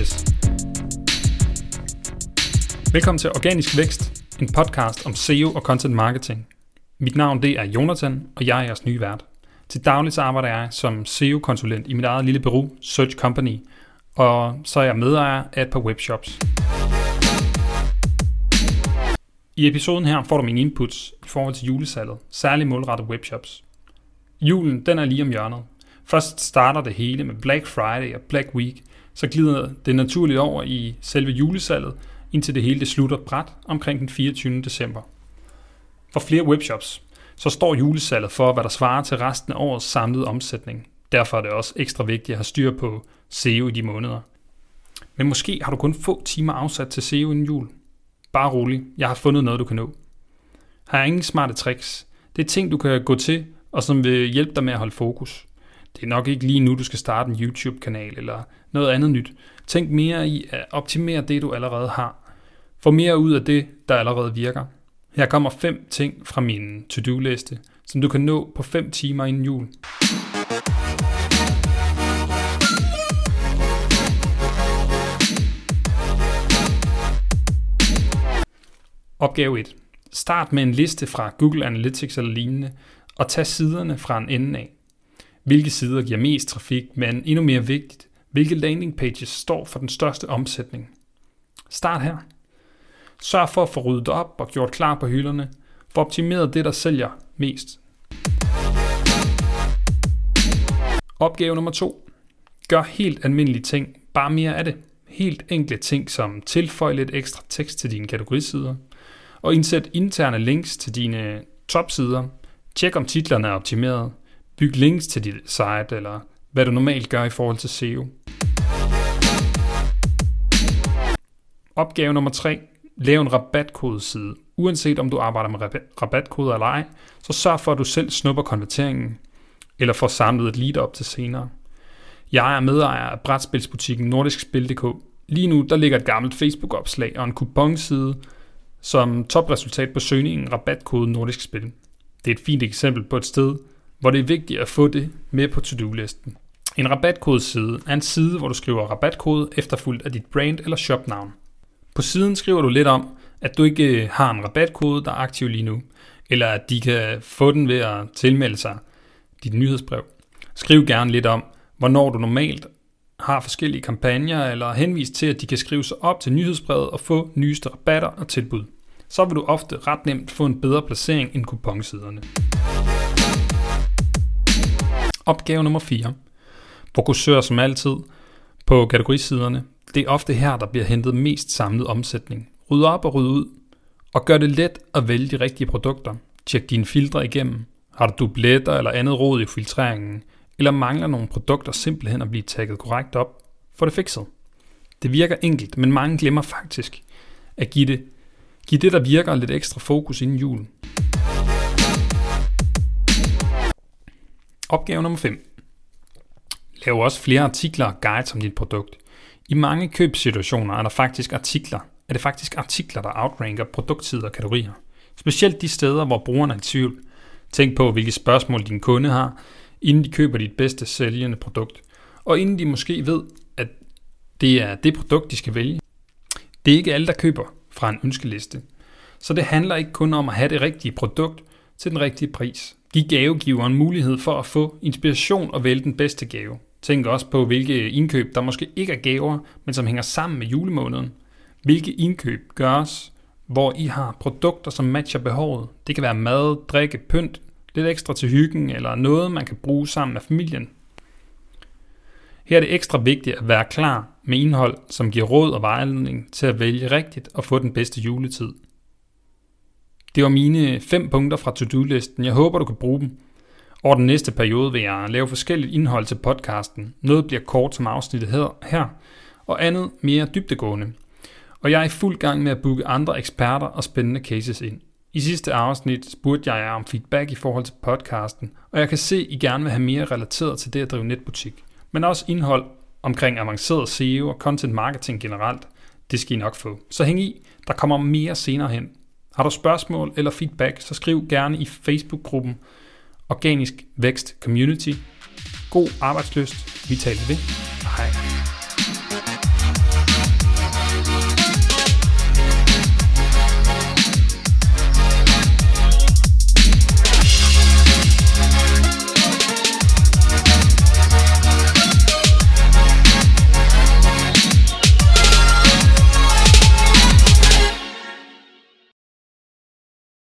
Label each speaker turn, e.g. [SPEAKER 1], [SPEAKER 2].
[SPEAKER 1] pages. Velkommen til Organisk Vækst, en podcast om SEO og content marketing. Mit navn det er Jonathan, og jeg er jeres nye vært. Til dagligt arbejder jeg som SEO-konsulent i mit eget lille bureau, Search Company, og så er jeg medejer af et par webshops. I episoden her får du mine inputs i forhold til julesalget, særligt målrettet webshops. Julen den er lige om hjørnet. Først starter det hele med Black Friday og Black Week, så glider det naturligt over i selve julesalget, indtil det hele det slutter bræt omkring den 24. december. For flere webshops, så står julesalget for, hvad der svarer til resten af årets samlede omsætning. Derfor er det også ekstra vigtigt at have styr på SEO i de måneder. Men måske har du kun få timer afsat til SEO inden jul. Bare rolig, jeg har fundet noget, du kan nå. Har er ingen smarte tricks. Det er ting, du kan gå til, og som vil hjælpe dig med at holde fokus. Det er nok ikke lige nu, du skal starte en YouTube-kanal eller noget andet nyt. Tænk mere i at optimere det, du allerede har. Få mere ud af det, der allerede virker. Her kommer fem ting fra min to-do-liste, som du kan nå på 5 timer inden jul. Opgave 1. Start med en liste fra Google Analytics eller lignende, og tag siderne fra en ende af. Hvilke sider giver mest trafik, men endnu mere vigtigt, hvilke landing pages står for den største omsætning. Start her. Sørg for at få ryddet op og gjort klar på hylderne. For optimeret det, der sælger mest. Opgave nummer 2. Gør helt almindelige ting, bare mere af det. Helt enkle ting som tilføj lidt ekstra tekst til dine kategorisider, og indsæt interne links til dine topsider. Tjek om titlerne er optimeret. Byg links til dit site, eller hvad du normalt gør i forhold til SEO. Opgave nummer 3. Lav en rabatkodeside. Uanset om du arbejder med rabatkoder eller ej, så sørg for, at du selv snupper konverteringen, eller får samlet et lead op til senere. Jeg er medejer af brætspilsbutikken nordiskspil.dk. Lige nu der ligger et gammelt Facebook-opslag og en kuponside, som topresultat på søgningen rabatkode Nordisk Spil. Det er et fint eksempel på et sted, hvor det er vigtigt at få det med på to-do-listen. En rabatkodeside er en side, hvor du skriver rabatkode efterfulgt af dit brand eller shopnavn. På siden skriver du lidt om, at du ikke har en rabatkode, der er aktiv lige nu, eller at de kan få den ved at tilmelde sig dit nyhedsbrev. Skriv gerne lidt om, hvornår du normalt har forskellige kampagner, eller henvis til, at de kan skrive sig op til nyhedsbrevet og få nyeste rabatter og tilbud. Så vil du ofte ret nemt få en bedre placering end kuponsiderne. Opgave nummer 4. Fokusør som altid på kategorisiderne. Det er ofte her, der bliver hentet mest samlet omsætning. Ryd op og ryd ud, og gør det let at vælge de rigtige produkter. Tjek dine filtre igennem. Har du dubletter eller andet råd i filtreringen, eller mangler nogle produkter simpelthen at blive tagget korrekt op, få det fikset. Det virker enkelt, men mange glemmer faktisk at give det, give det der virker lidt ekstra fokus inden jul. Opgave nummer 5. Lav også flere artikler og guides om dit produkt. I mange købssituationer er der faktisk artikler, er det faktisk artikler, der outranker produktsider og kategorier. Specielt de steder, hvor brugerne er i tvivl. Tænk på, hvilke spørgsmål din kunde har, inden de køber dit bedste sælgende produkt. Og inden de måske ved, at det er det produkt, de skal vælge. Det er ikke alle, der køber fra en ønskeliste. Så det handler ikke kun om at have det rigtige produkt til den rigtige pris. Giv gavegiveren mulighed for at få inspiration og vælge den bedste gave. Tænk også på, hvilke indkøb, der måske ikke er gaver, men som hænger sammen med julemåneden. Hvilke indkøb gøres, hvor I har produkter, som matcher behovet. Det kan være mad, drikke, pynt, lidt ekstra til hyggen eller noget, man kan bruge sammen med familien. Her er det ekstra vigtigt at være klar med indhold, som giver råd og vejledning til at vælge rigtigt og få den bedste juletid. Det var mine fem punkter fra to-do-listen. Jeg håber, du kan bruge dem. Over den næste periode vil jeg lave forskelligt indhold til podcasten. Noget bliver kort som afsnittet her, og andet mere dybdegående. Og jeg er i fuld gang med at booke andre eksperter og spændende cases ind. I sidste afsnit spurgte jeg jer om feedback i forhold til podcasten, og jeg kan se, at I gerne vil have mere relateret til det at drive netbutik, men også indhold omkring avanceret SEO og content marketing generelt. Det skal I nok få. Så hæng i, der kommer mere senere hen. Har du spørgsmål eller feedback, så skriv gerne i Facebook-gruppen Organisk Vækst Community. God arbejdsløst. Vi taler ved.